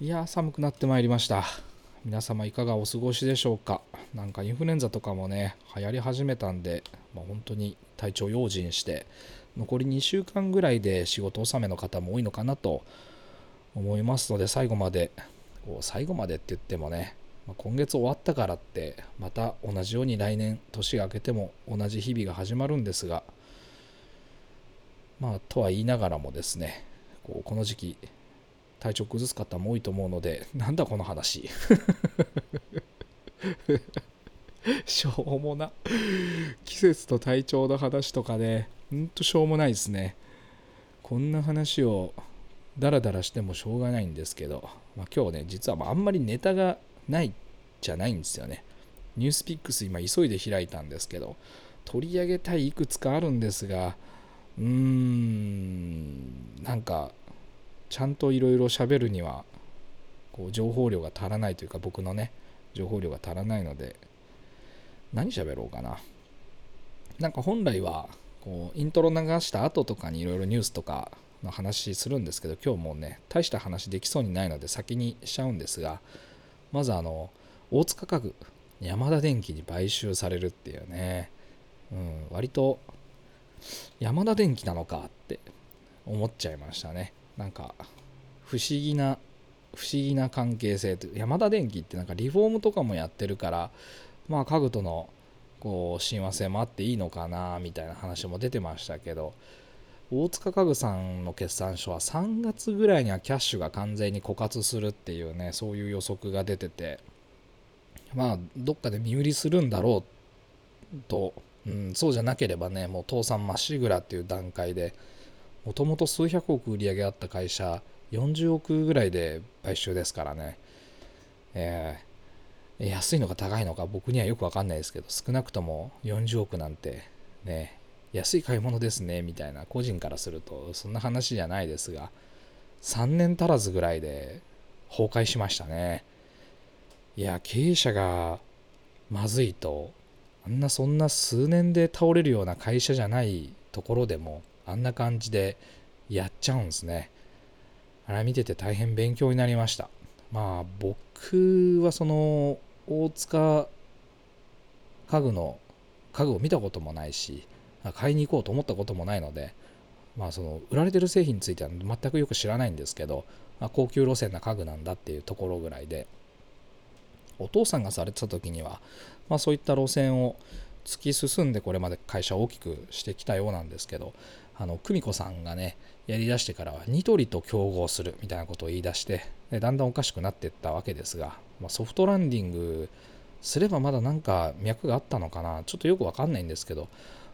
いや寒くなってまいりました。皆様いかがお過ごしでしょうか？なんかインフルエンザとかもね流行り始めたんで、まあ、本当に体調用心して残り2週間ぐらいで仕事納めの方も多いのかなと思いますので最後まで最後までって言ってもね、ま、今月終わったからってまた同じように来年年が明けても同じ日々が始まるんですがまあとは言いながらもですねこうこの時期体調崩す方も多いと思うので なんだこの話。しょうもな。季節と体調の話とかね。ほんとしょうもないですね。こんな話をダラダラしてもしょうがないんですけど、まあ、今日ね実はあんまりネタがないじゃないんですよね。ニュースピックス今急いで開いたんですけど取り上げたいいくつかあるんですがうーんなんかちゃんといろいろ喋るにはこう情報量が足らないというか僕のね情報量が足らないので何喋ろうかな。なんか本来はこうイントロ流した後とかにいろいろニュースとかの話するんですけど今日もね大した話できそうにないので先にしちゃうんですがまずあの大塚家具山田電機に買収されるっていうね、うん、割と山田電機なのかって思っちゃいましたね。なんか不思議な不思議な関係性と山田電機ってなんかリフォームとかもやってるからまあ家具とのこう親和性もあっていいのかなみたいな話も出てましたけど大塚家具さんの決算書は3月ぐらいにはキャッシュが完全に枯渇するっていうねそういう予測が出ててまあどっかで身売りするんだろうと、うん、そうじゃなければねもう倒産まっしぐらっていう段階でもともと数百億売り上げあった会社40億ぐらいで買収ですからね、えー、安いのか高いのか僕にはよく分かんないですけど少なくとも40億なんてね安い買い物ですねみたいな個人からするとそんな話じゃないですが3年足らずぐらいで崩壊しましたね。いや経営者がまずいとあんなそんな数年で倒れるような会社じゃないところでもあんな感じでやっちゃうんですね。あれ見てて大変勉強になりました。まあ僕はその大塚家具の家具を見たこともないし買いに行こうと思ったこともないのでまあその売られてる製品については全くよく知らないんですけど、まあ、高級路線な家具なんだっていうところぐらいでお父さんがされてた時には、まあ、そういった路線を突き進んでこれまで会社を大きくしてきたようなんですけどあの久美子さんがねやりだしてからはニトリと競合するみたいなことを言い出してでだんだんおかしくなっていったわけですが、まあ、ソフトランディングすればまだなんか脈があったのかなちょっとよくわかんないんですけど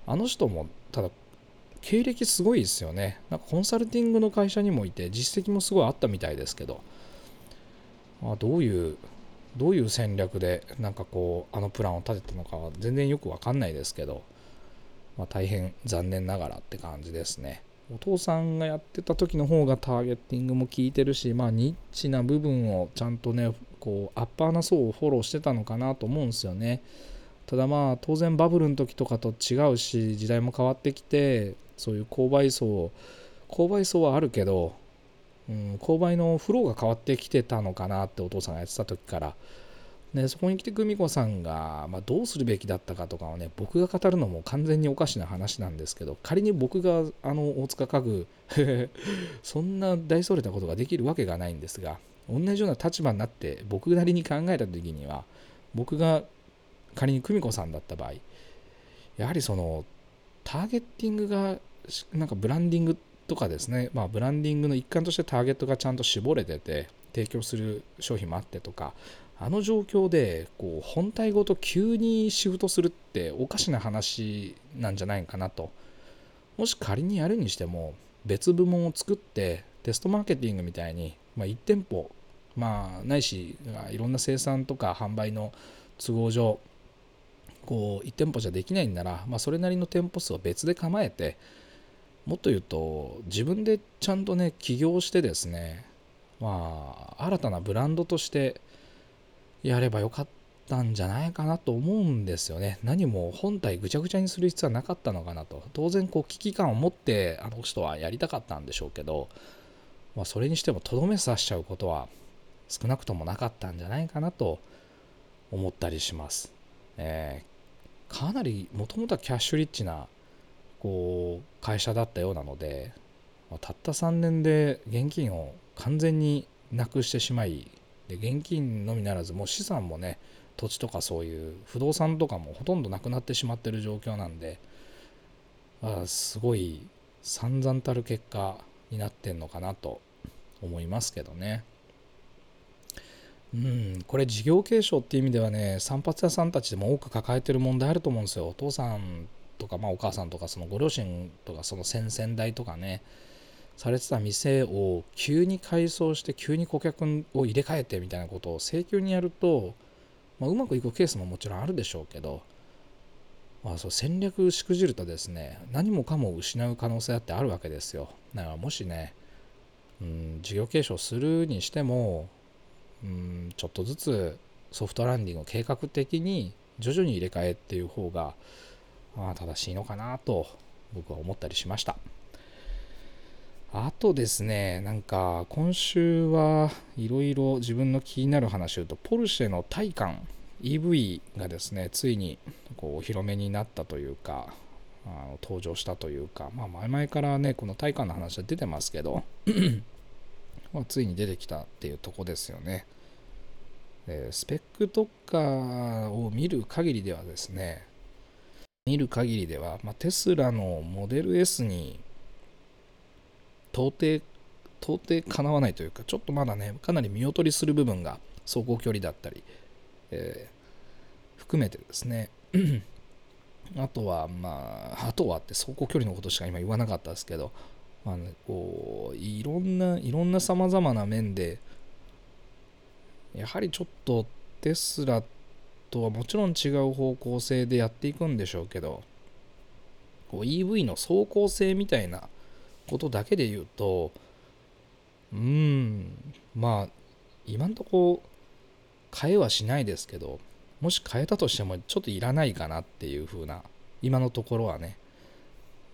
あの人もただ経歴すごいですよね。なんかコンサルティングの会社にもいて実績もすごいあったみたいですけど、まあ、どういうどういう戦略でなんかこうあのプランを立てたのかは全然よくわかんないですけど、まあ、大変残念ながらって感じですね。お父さんがやってた時の方がターゲッティングも効いてるしまあニッチな部分をちゃんとねこうアッパーな層をフォローしてたのかなと思うんですよね。ただまあ当然バブルの時とかと違うし時代も変わってきてそういう購買層購買層はあるけどうん、購買のフローが変わってきてたのかなってお父さんがやってた時からでそこに来て久美子さんが、まあ、どうするべきだったかとかをね僕が語るのも完全におかしな話なんですけど仮に僕があの大塚家具 そんな大それたことができるわけがないんですが同じような立場になって僕なりに考えた時には僕が仮に久美子さんだった場合やはりそのターゲッティングがなんかブランディングとかですね、まあ、ブランディングの一環としてターゲットがちゃんと絞れてて提供する商品もあってとかあの状況でこう本体ごと急にシフトするっておかしな話なんじゃないかなと。もし仮にやるにしても別部門を作ってテストマーケティングみたいに、まあ、1店舗、まあ、ないしいろんな生産とか販売の都合上こう1店舗じゃできないんなら、まあ、それなりの店舗数を別で構えてもっと言うと自分でちゃんとね起業してですねまあ新たなブランドとしてやればよかったんじゃないかなと思うんですよね何も本体ぐちゃぐちゃにする必要はなかったのかなと当然こう危機感を持ってあの人はやりたかったんでしょうけど、まあ、それにしてもとどめさしちゃうことは少なくともなかったんじゃないかなと思ったりします。えー、かなりもともとはキャッシュリッチなこう会社だったようなのでまたった3年で現金を完全になくしてしまいで現金のみならずもう資産もね土地とかそういう不動産とかもほとんどなくなってしまってる状況なんであすごい散々たる結果になってんのかなと思いますけどね。うん、これ事業継承っていう意味ではね散髪屋さんたちでも多く抱えてる問題あると思うんですよお父さんとか、まあ、お母さんとかそのご両親とかその先々代とかねされてた店を急に改装して急に顧客を入れ替えてみたいなことを請求にやると、まあ、うまくいくケースももちろんあるでしょうけど、まあ、そう戦略しくじるとですね何もかも失う可能性だってあるわけですよ。だからもしね、うん、事業継承するにしてもうんちょっとずつソフトランディングを計画的に徐々に入れ替えっていう方が、まあ、正しいのかなと僕は思ったりしました。あとですねなんか今週はいろいろ自分の気になる話を言うとポルシェのタイカン EV がですねついにこうお披露目になったというかあの登場したというか、まあ、前々からねこのタイカンの話は出てますけど まあ、ついに出てきたっていうとこですよね。えスペックとかを見る限りではですね、見る限りでは、まあ、テスラのモデル S に到底、到底かなわないというか、ちょっとまだね、かなり見劣りする部分が走行距離だったり、えー、含めてですね、あとは、まあ、あとはって走行距離のことしか今言わなかったですけど、まあね、こういろんないろんなさまざまな面でやはりちょっとテスラとはもちろん違う方向性でやっていくんでしょうけどこう EV の走行性みたいなことだけで言うとうんまあ今んとこ変えはしないですけどもし変えたとしてもちょっといらないかなっていう風な今のところはね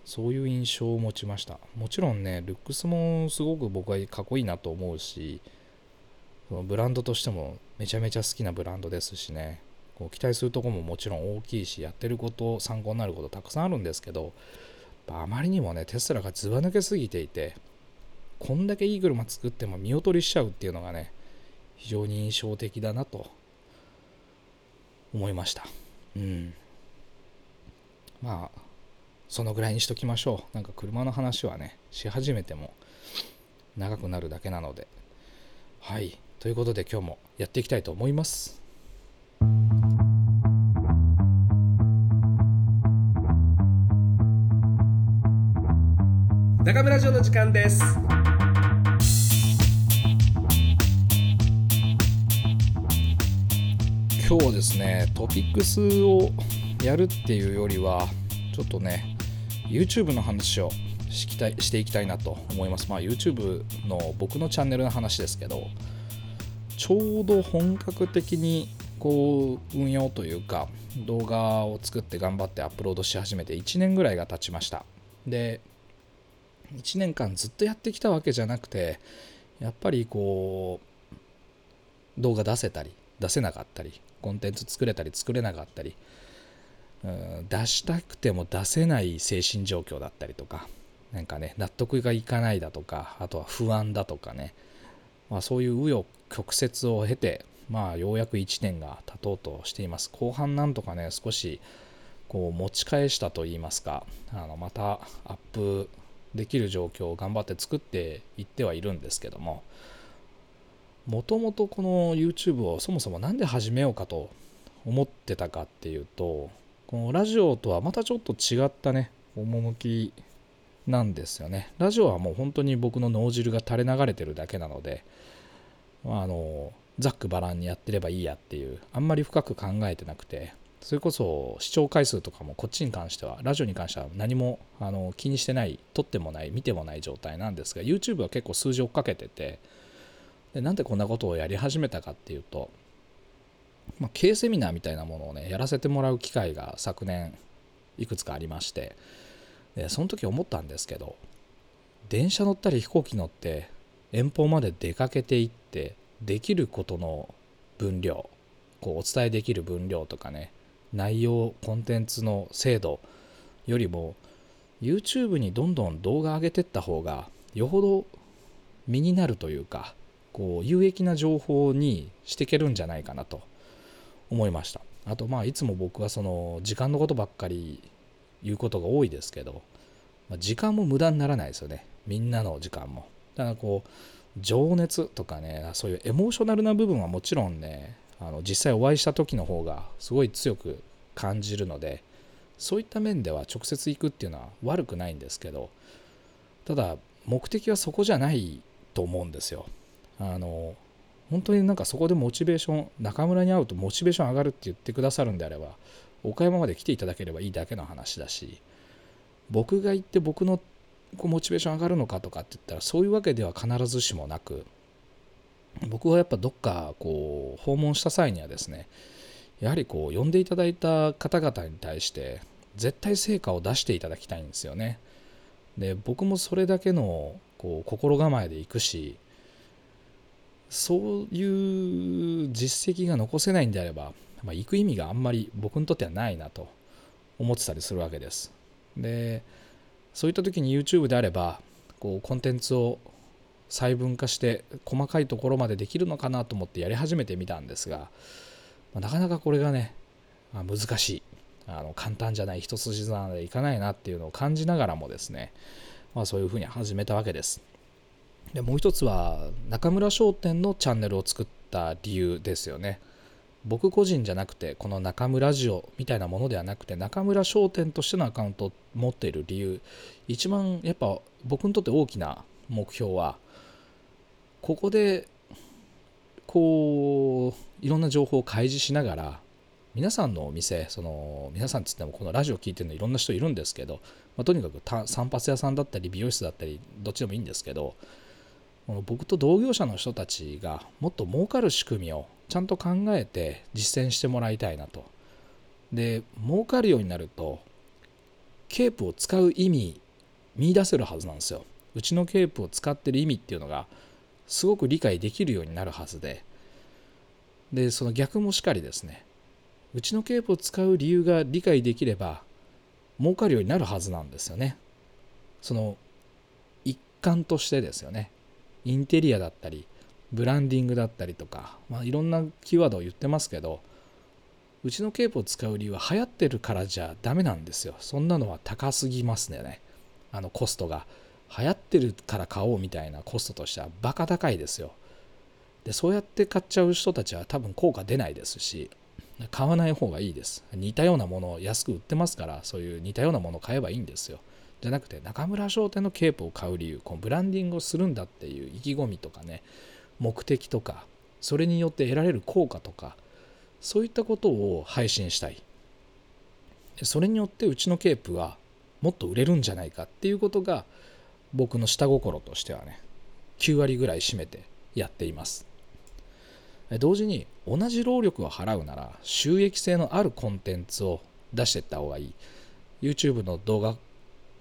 そういう印象を持ちました。もちろんねルックスもすごく僕はかっこいいなと思うしブランドとしてもめちゃめちゃ好きなブランドですしねこう期待するとこももちろん大きいしやってること参考になることたくさんあるんですけどあまりにもねテスラがずば抜けすぎていてこんだけいい車作っても見劣りしちゃうっていうのがね非常に印象的だなと思いました。うん。まあそのぐらいにしときましょう。なんか車の話はねし始めても長くなるだけなので。はい。ということで今日もやっていきたいと思います。中村城の時間です今日はですねトピックスをやるっていうよりはちょっとね YouTube の話をしたいしていきたいなと思います。まあ、YouTube の僕のチャンネルの話ですけど、ちょうど本格的にこう運用というか動画を作って頑張ってアップロードし始めて1年ぐらいが経ちました。で、1年間ずっとやってきたわけじゃなくて、やっぱりこう動画出せたり出せなかったりコンテンツ作れたり作れなかったり出したくても出せない精神状況だったりとかなんかね納得がいかないだとかあとは不安だとかね、まあ、そういう紆余曲折を経てまあようやく1年が経とうとしています。後半なんとかね少しこう持ち返したといいますかあのまたアップできる状況を頑張って作っていってはいるんですけどももともとこの YouTube をそもそも何で始めようかと思ってたかっていうとこのラジオとはまたちょっと違ったね趣なんですよね。ラジオはもう本当に僕の脳汁が垂れ流れてるだけなので、まあ、あのざっくばらんにやってればいいやっていうあんまり深く考えてなくてそれこそ視聴回数とかもこっちに関してはラジオに関しては何もあの気にしてない撮ってもない見てもない状態なんですが YouTube は結構数字追っかけててでなんでこんなことをやり始めたかっていうとまあ、経営セミナーみたいなものをねやらせてもらう機会が昨年いくつかありましてでその時思ったんですけど電車乗ったり飛行機乗って遠方まで出かけていってできることの分量こうお伝えできる分量とかね内容コンテンツの精度よりも YouTube にどんどん動画上げてった方がよほど身になるというかこう有益な情報にしていけるんじゃないかなと思いました。あとまあいつも僕はその時間のことばっかり言うことが多いですけど、時間も無駄にならないですよね。みんなの時間も。だからこう情熱とかねそういうエモーショナルな部分はもちろんねあの実際お会いした時の方がすごい強く感じるのでそういった面では直接行くっていうのは悪くないんですけどただ目的はそこじゃないと思うんですよ。あの本当になんかそこでモチベーション中村に会うとモチベーション上がるって言ってくださるんであれば岡山まで来ていただければいいだけの話だし僕が行って僕のこうモチベーション上がるのかとかって言ったらそういうわけでは必ずしもなく僕はやっぱどっかこう訪問した際にはですねやはりこう呼んでいただいた方々に対して絶対成果を出していただきたいんですよね。で僕もそれだけのこう心構えでいくしそういう実績が残せないんであれば、まあ、行く意味があんまり僕にとってはないなと思ってたりするわけです。でそういった時に YouTube であればこうコンテンツを細分化して細かいところまでできるのかなと思ってやり始めてみたんですが、ま、なかなかこれがね、まあ、難しいあの簡単じゃない一筋縄でいかないなっていうのを感じながらもですね、まあ、そういうふうに始めたわけです。でもう一つは中村商店のチャンネルを作った理由ですよね。僕個人じゃなくてこの中村ジオみたいなものではなくて中村商店としてのアカウントを持っている理由一番やっぱ僕にとって大きな目標はここでこういろんな情報を開示しながら皆さんのお店その皆さんつってもこのラジオ聞いてるのいろんな人いるんですけど、まあ、とにかく散髪屋さんだったり美容室だったりどっちでもいいんですけど僕と同業者の人たちがもっと儲かる仕組みをちゃんと考えて実践してもらいたいなと。で儲かるようになるとケープを使う意味見出せるはずなんですよ。うちのケープを使ってる意味っていうのがすごく理解できるようになるはずで。でその逆もしかりですね。うちのケープを使う理由が理解できれば儲かるようになるはずなんですよね。その一環としてですよね。インテリアだったりブランディングだったりとか、まあ、いろんなキーワードを言ってますけどうちのケープを使う理由は流行ってるからじゃダメなんですよ。そんなのは高すぎますね。あのコストが。流行ってるから買おうみたいなコストとしてはバカ高いですよ。でそうやって買っちゃう人たちは多分効果出ないですし買わない方がいいです。似たようなものを安く売ってますからそういう似たようなものを買えばいいんですよ。じゃなくて中村商店のケープを買う理由このブランディングをするんだっていう意気込みとかね目的とかそれによって得られる効果とかそういったことを配信したい。それによってうちのケープはもっと売れるんじゃないかっていうことが僕の下心としてはね9割ぐらい占めてやっています同時に同じ労力を払うなら収益性のあるコンテンツを出していった方がいい YouTube の動画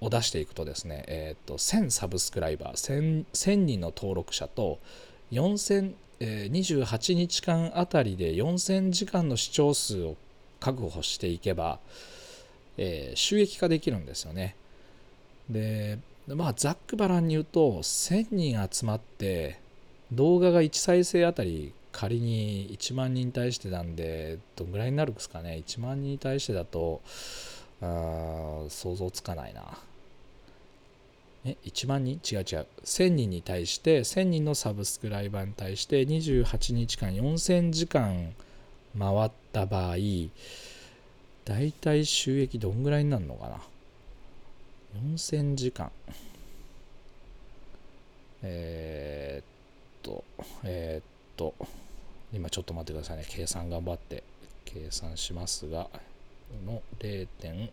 を出していくとですね、えー、と1000サブスクライバー 1000, 1000人の登録者と4000、えー、28日間あたりで4000時間の視聴数を確保していけば、えー、収益化できるんですよね。でまあざっくばらんに言うと1000人集まって動画が1再生あたり仮に1万人に対してなんでどんぐらいになるんですかね。1万人に対してだとあ想像つかないな。え1万人？違う違う。1000人に対して1000人のサブスクライバーに対して28日間4000時間回った場合だいたい収益どんぐらいになるのかな。4000時間えー、っとえー、っと今ちょっと待ってくださいね計算頑張って計算しますがの 0. 点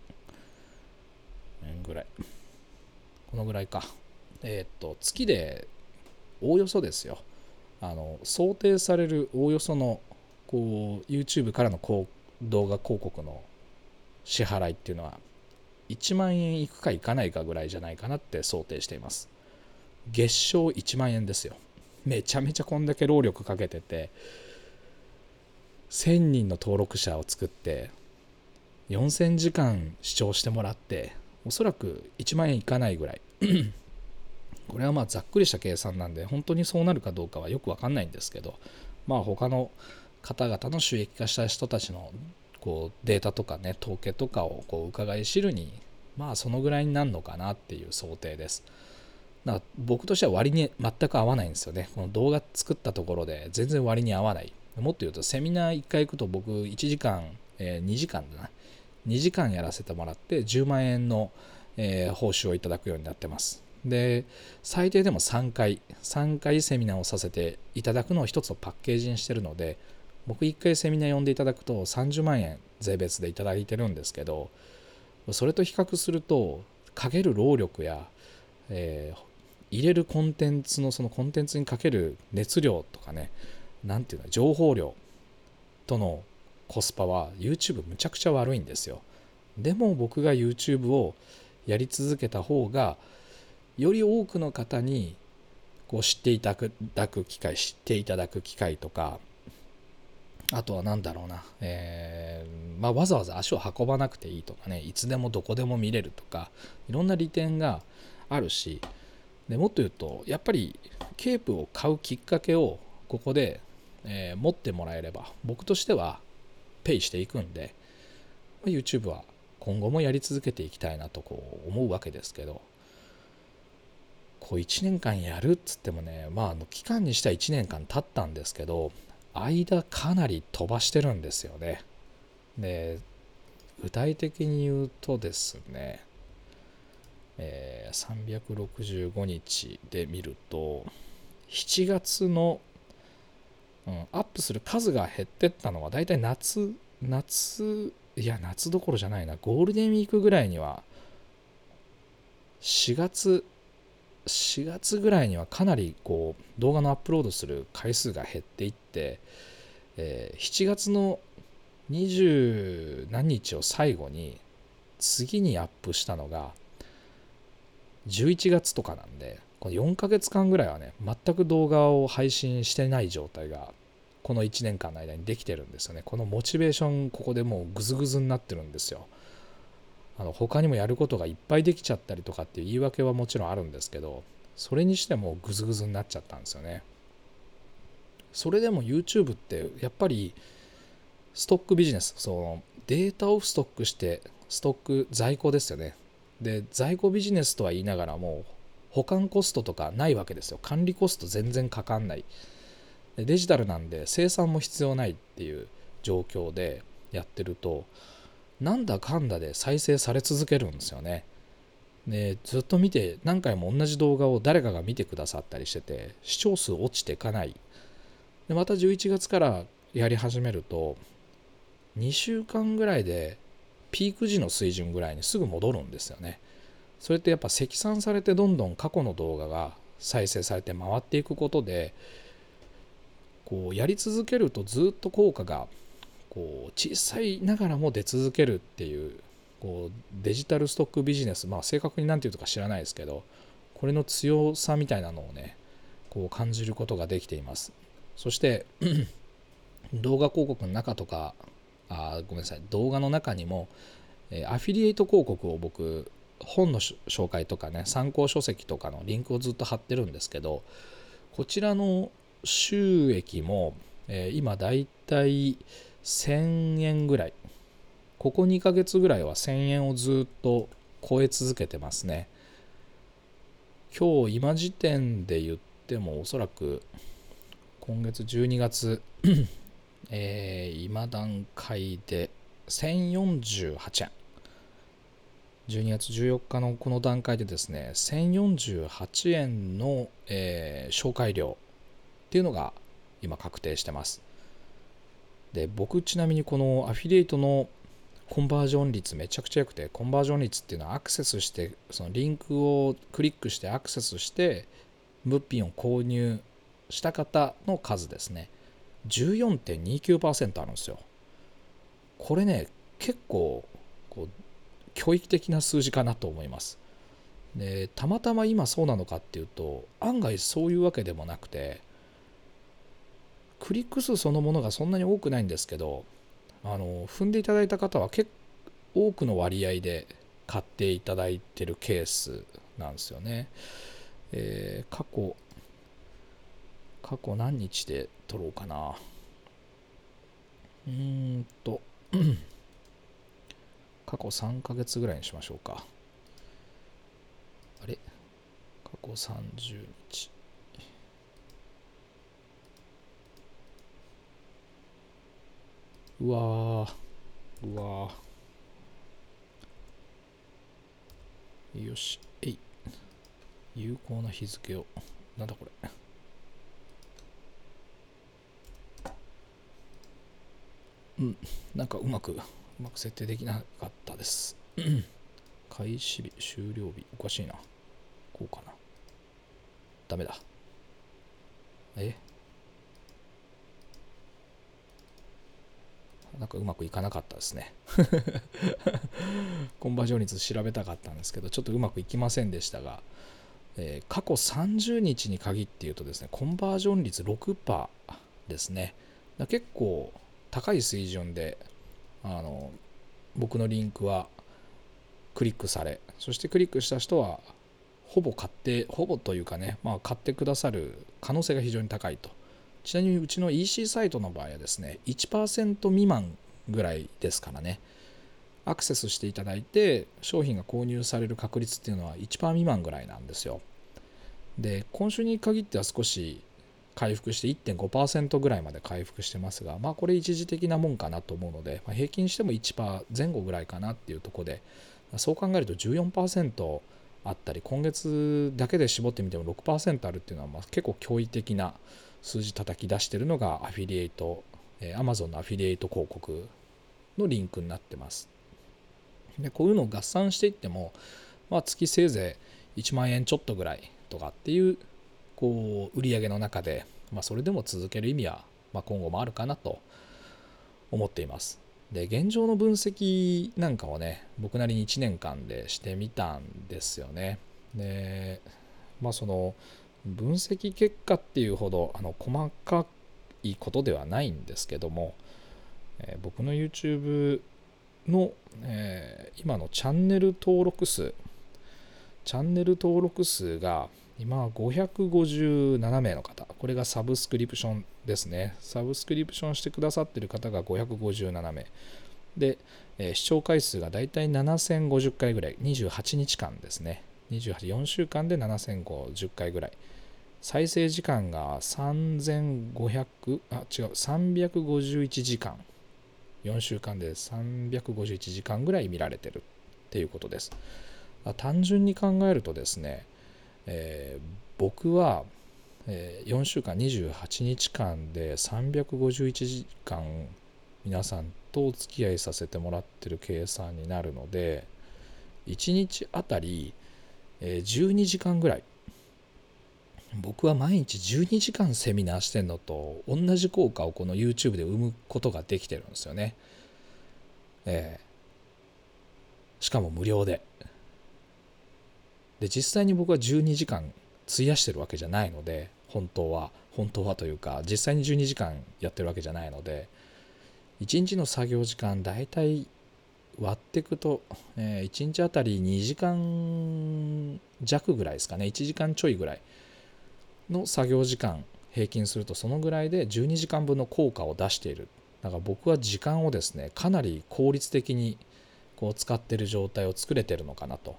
ぐらいこのぐらいか。えー、っと、月でおおよそですよ。あの想定されるおおよそのこう YouTube からのこう動画広告の支払いっていうのは1万円いくかいかないかぐらいじゃないかなって想定しています。月賞1万円ですよ。めちゃめちゃこんだけ労力かけてて1000人の登録者を作って4000時間視聴してもらっておそらく1万円いかないぐらい これはまあざっくりした計算なんで本当にそうなるかどうかはよく分かんないんですけどまあ他の方々の収益化した人たちのこうデータとかね統計とかをこう伺い知るにまあそのぐらいになるのかなっていう想定です。だから僕としては割に全く合わないんですよね。この動画作ったところで全然割に合わない。もっと言うとセミナー1回行くと僕1時間、えー、2時間だな。2時間やらせてもらって10万円の、えー、報酬をいただくようになってます。で最低でも3回3回セミナーをさせていただくのを一つのパッケージにしてるので僕1回セミナー呼んでいただくと30万円税別でいただいてるんですけどそれと比較するとかける労力や、えー、入れるコンテンツのそのコンテンツにかける熱量とかね何ていうの情報量とのコスパは YouTube むちゃくちゃ悪いんですよ。でも僕が YouTube をやり続けた方がより多くの方にこう知っていただく機会知っていただく機会とかあとは何だろうな、えー、まあ、わざわざ足を運ばなくていいとかね。いつでもどこでも見れるとか。いろんな利点があるし。でもっと言うとやっぱりケープを買うきっかけをここで、えー、持ってもらえれば僕としてはペイしていくんでま YouTube は今後もやり続けていきたいなとこう思うわけですけど。こう1年間やるっつってもねまああの期間にしたら1年間経ったんですけど間かなり飛ばしてるんですよね。で具体的に言うとですね、えー、365日で見ると7月の、うん、アップする数が減ってったのはだいたい夏夏いや夏どころじゃないなゴールデンウィークぐらいには4月4月ぐらいにはかなりこう動画のアップロードする回数が減っていって、えー、7月の20何日を最後に次にアップしたのが11月とかなんでこの4ヶ月間ぐらいはね全く動画を配信してない状態がこの1年間の間にできてるんですよね。このモチベーションここでもうグズグズになってるんですよ。あの他にもやることがいっぱいできちゃったりとかっていう言い訳はもちろんあるんですけどそれにしてもグズグズになっちゃったんですよね。それでも YouTube ってやっぱりストックビジネスそのデータをストックしてストック在庫ですよね。で在庫ビジネスとは言いながらも保管コストとかないわけですよ。管理コスト全然かかんない。デジタルなんで生産も必要ないっていう状況でやってるとなんだかんだで再生され続けるんですよね。でずっと見て何回も同じ動画を誰かが見てくださったりしてて視聴数落ちていかないでまた11月からやり始めると2週間ぐらいでピーク時の水準ぐらいにすぐ戻るんですよねそれってやっぱ積算されてどんどん過去の動画が再生されて回っていくことでこうやり続けるとずっと効果がこう小さいながらも出続けるっていうこうデジタルストックビジネスまあ正確に何て言うとか知らないですけどこれの強さみたいなのをねこう感じることができています。そして 動画広告の中とかあごめんなさい動画の中にも、えアフィリエイト広告を僕本の紹介とかね参考書籍とかのリンクをずっと貼ってるんですけどこちらの収益も、えー、今だいたい1000円ぐらい。ここ2ヶ月ぐらいは1000円をずっと超え続けてますね。今日今時点で言ってもおそらく今月12月 えー、今段階で1048円。12月14日のこの段階でですね1048円の、えー、紹介料っていうのが今確定してます。で僕ちなみにこのアフィリエイトのコンバージョン率めちゃくちゃ良くてコンバージョン率っていうのはアクセスしてそのリンクをクリックしてアクセスして物品を購入した方の数ですね。14.29%あるんですよ。これね結構こう教育的な数字かなと思います。でたまたま今そうなのかっていうと案外そういうわけでもなくてクリック数そのものがそんなに多くないんですけどあの踏んでいただいた方は結構多くの割合で買っていただいてるケースなんですよね。えー、過去過去何日で撮ろうかな。うーんと 過去3ヶ月ぐらいにしましょうか。あれ？過去30日。うわ、うわ。よし、えい。有効な日付を。なんだこれ。うん、なんかうまく、うまく設定できなかったです。開始日、終了日、おかしいな。こうかな。ダメだ。え？なんかうまくいかなかったですね。コンバージョン率調べたかったんですけどちょっとうまくいきませんでしたが、えー、過去30日に限って言うとですねコンバージョン率6%ですね。結構高い水準であの僕のリンクはクリックされそしてクリックした人はほぼ買ってほぼというかね、まあ、買ってくださる可能性が非常に高いと。ちなみにうちの EC サイトの場合はですね、1%未満ぐらいですからね、アクセスしていただいて、商品が購入される確率っていうのは1%未満ぐらいなんですよ。で、今週に限っては少し回復して1.5%ぐらいまで回復してますが、まあこれ一時的なもんかなと思うので、まあ、平均しても1%前後ぐらいかなっていうところで、そう考えると14%あったり、今月だけで絞ってみても6%あるっていうのはまあ結構驚異的な数字叩き出してるのがアフィリエイト、え Amazon のアフィリエイト広告のリンクになってます。でこういうのを合算していっても、まあ、月せいぜい1万円ちょっとぐらいとかっていうこう売り上げの中で、まあ、それでも続ける意味は、まあ、今後もあるかなと思っています。で現状の分析なんかをね僕なりに1年間でしてみたんですよね。でまあその分析結果っていうほどあの細かいことではないんですけども、え、僕の YouTube の、え、今のチャンネル登録数チャンネル登録数が今557名の方。これがサブスクリプションですね。サブスクリプションしてくださってる方が557名で、え、視聴回数がだいたい7050回ぐらい。28日間ですね。284週間で7050回ぐらい。再生時間が3500あ違う351時間。4週間で351時間ぐらい見られてるっていうことです。単純に考えるとですね、えー、僕は、4週間28日間で351時間皆さんとお付き合いさせてもらってる計算になるので1日あたり、え、12時間ぐらい僕は毎日12時間セミナーしてんのと同じ効果をこの YouTube で生むことができてるんですよね。えー、しかも無料で。で実際に僕は12時間費やしてるわけじゃないので本当は本当はというか実際に12時間やってるわけじゃないので1日の作業時間大体割っていくと、えー、1日あたり2時間弱ぐらいですかね。1時間ちょいぐらいの作業時間平均するとそのぐらいで12時間分の効果を出している。だから僕は時間をですねかなり効率的にこう使ってる状態を作れてるのかなと。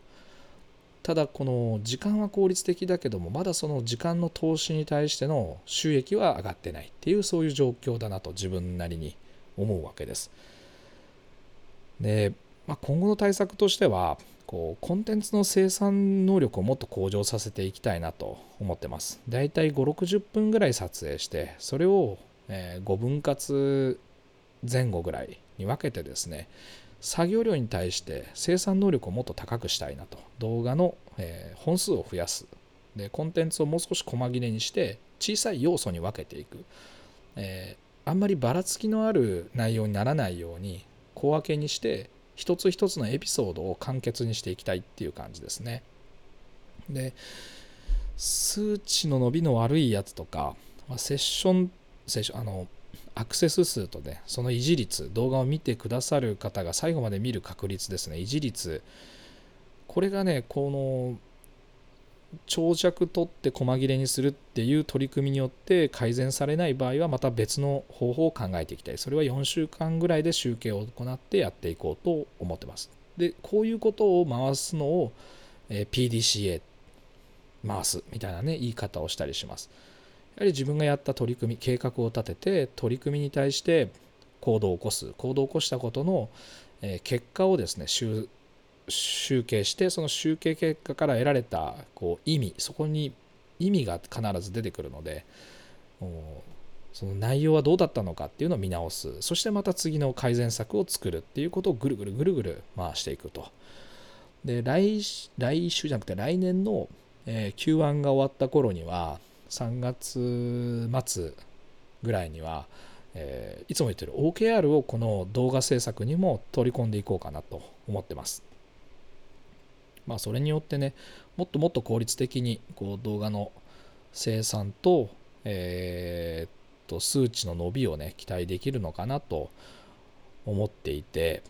ただこの時間は効率的だけどもまだその時間の投資に対しての収益は上がってないっていうそういう状況だなと自分なりに思うわけです。で、まあ、今後の対策としてはこうコンテンツの生産能力をもっと向上させていきたいなと思ってます。だいたい5、60分ぐらい撮影して、それを、え5分割前後ぐらいに分けてですね、作業量に対して生産能力をもっと高くしたいなと。動画の、え本数を増やす。で、コンテンツをもう少し細切れにして、小さい要素に分けていく。えー、あんまりばらつきのある内容にならないように小分けにして一つ一つのエピソードを簡潔にしていきたいっていう感じですね。で数値の伸びの悪いやつとか、まセッション最初あのアクセス数とねその維持率動画を見てくださる方が最後まで見る確率ですね維持率これがねこの長尺取って細切れにするっていう取り組みによって改善されない場合はまた別の方法を考えていきたい。それは4週間ぐらいで集計を行ってやっていこうと思ってます。でこういうことを回すのを、え PDCA 回すみたいなね言い方をしたりします。やはり自分がやった取り組み計画を立てて取り組みに対して行動を起こす。行動を起こしたことの結果をですね集計してその集計結果から得られたこう意味そこに意味が必ず出てくるのでその内容はどうだったのかっていうのを見直す。そしてまた次の改善策を作るっていうことをぐるぐるぐるぐる回していくと。で来来週じゃなくて来年の、え、Q1 が終わった頃には3月末ぐらいには、え、いつも言ってる OKR をこの動画制作にも取り込んでいこうかなと思ってます。まあ、それによってねもっともっと効率的にこう動画の生産と,、えー、と数値の伸びをね期待できるのかなと思っていて、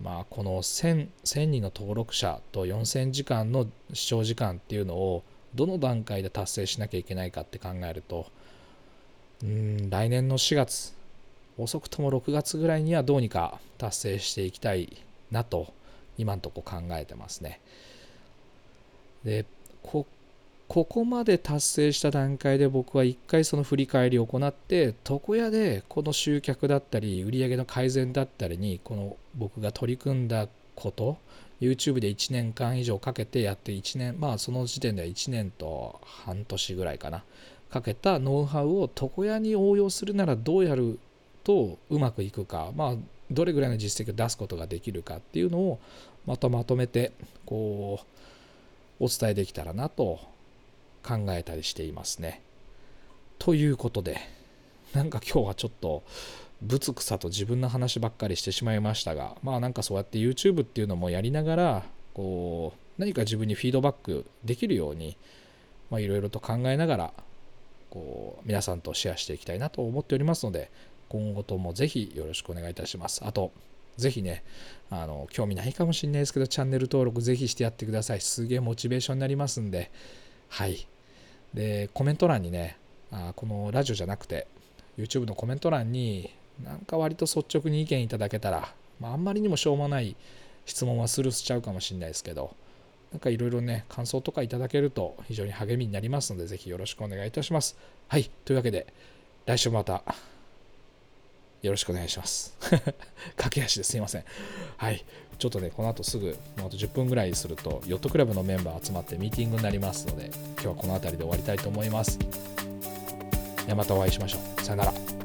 まあ、この 1000, 1000人の登録者と4000時間の視聴時間っていうのをどの段階で達成しなきゃいけないかって考えるとうん来年の4月遅くとも6月ぐらいにはどうにか達成していきたいなと今んとこ考えてますね。でこここまで達成した段階で僕は一回その振り返りを行って床屋でこの集客だったり売り上げの改善だったりにこの僕が取り組んだこと YouTube で1年間以上かけてやって1年まあその時点では1年と半年ぐらいかなかけたノウハウを床屋に応用するならどうやるとうまくいくかまあどれぐらいの実績を出すことができるかっていうのをまたまとめてこうお伝えできたらなと考えたりしていますね。ということでなんか今日はちょっとぶつくさと自分の話ばっかりしてしまいましたがまあなんかそうやって YouTube っていうのもやりながらこう何か自分にフィードバックできるようにいろいろと考えながらこう皆さんとシェアしていきたいなと思っておりますので今後ともぜひよろしくお願いいたします。あと、ぜひね、あの、興味ないかもしれないですけど、チャンネル登録ぜひしてやってください。すげえモチベーションになりますんで、はい。で、コメント欄にね、あこのラジオじゃなくて、YouTube のコメント欄に、なんか割と率直に意見いただけたら、まあ、あんまりにもしょうもない質問はスルーしちゃうかもしれないですけど、なんかいろいろね、感想とかいただけると非常に励みになりますので、ぜひよろしくお願いいたします。はい。というわけで、来週またよろしくお願いします。駆け足ですいません。はい。ちょっとね、この後すぐ、あと10分ぐらいすると、ヨットクラブのメンバー集まってミーティングになりますので、今日はこの辺りで終わりたいと思います。ではまたお会いしましょう。さよなら。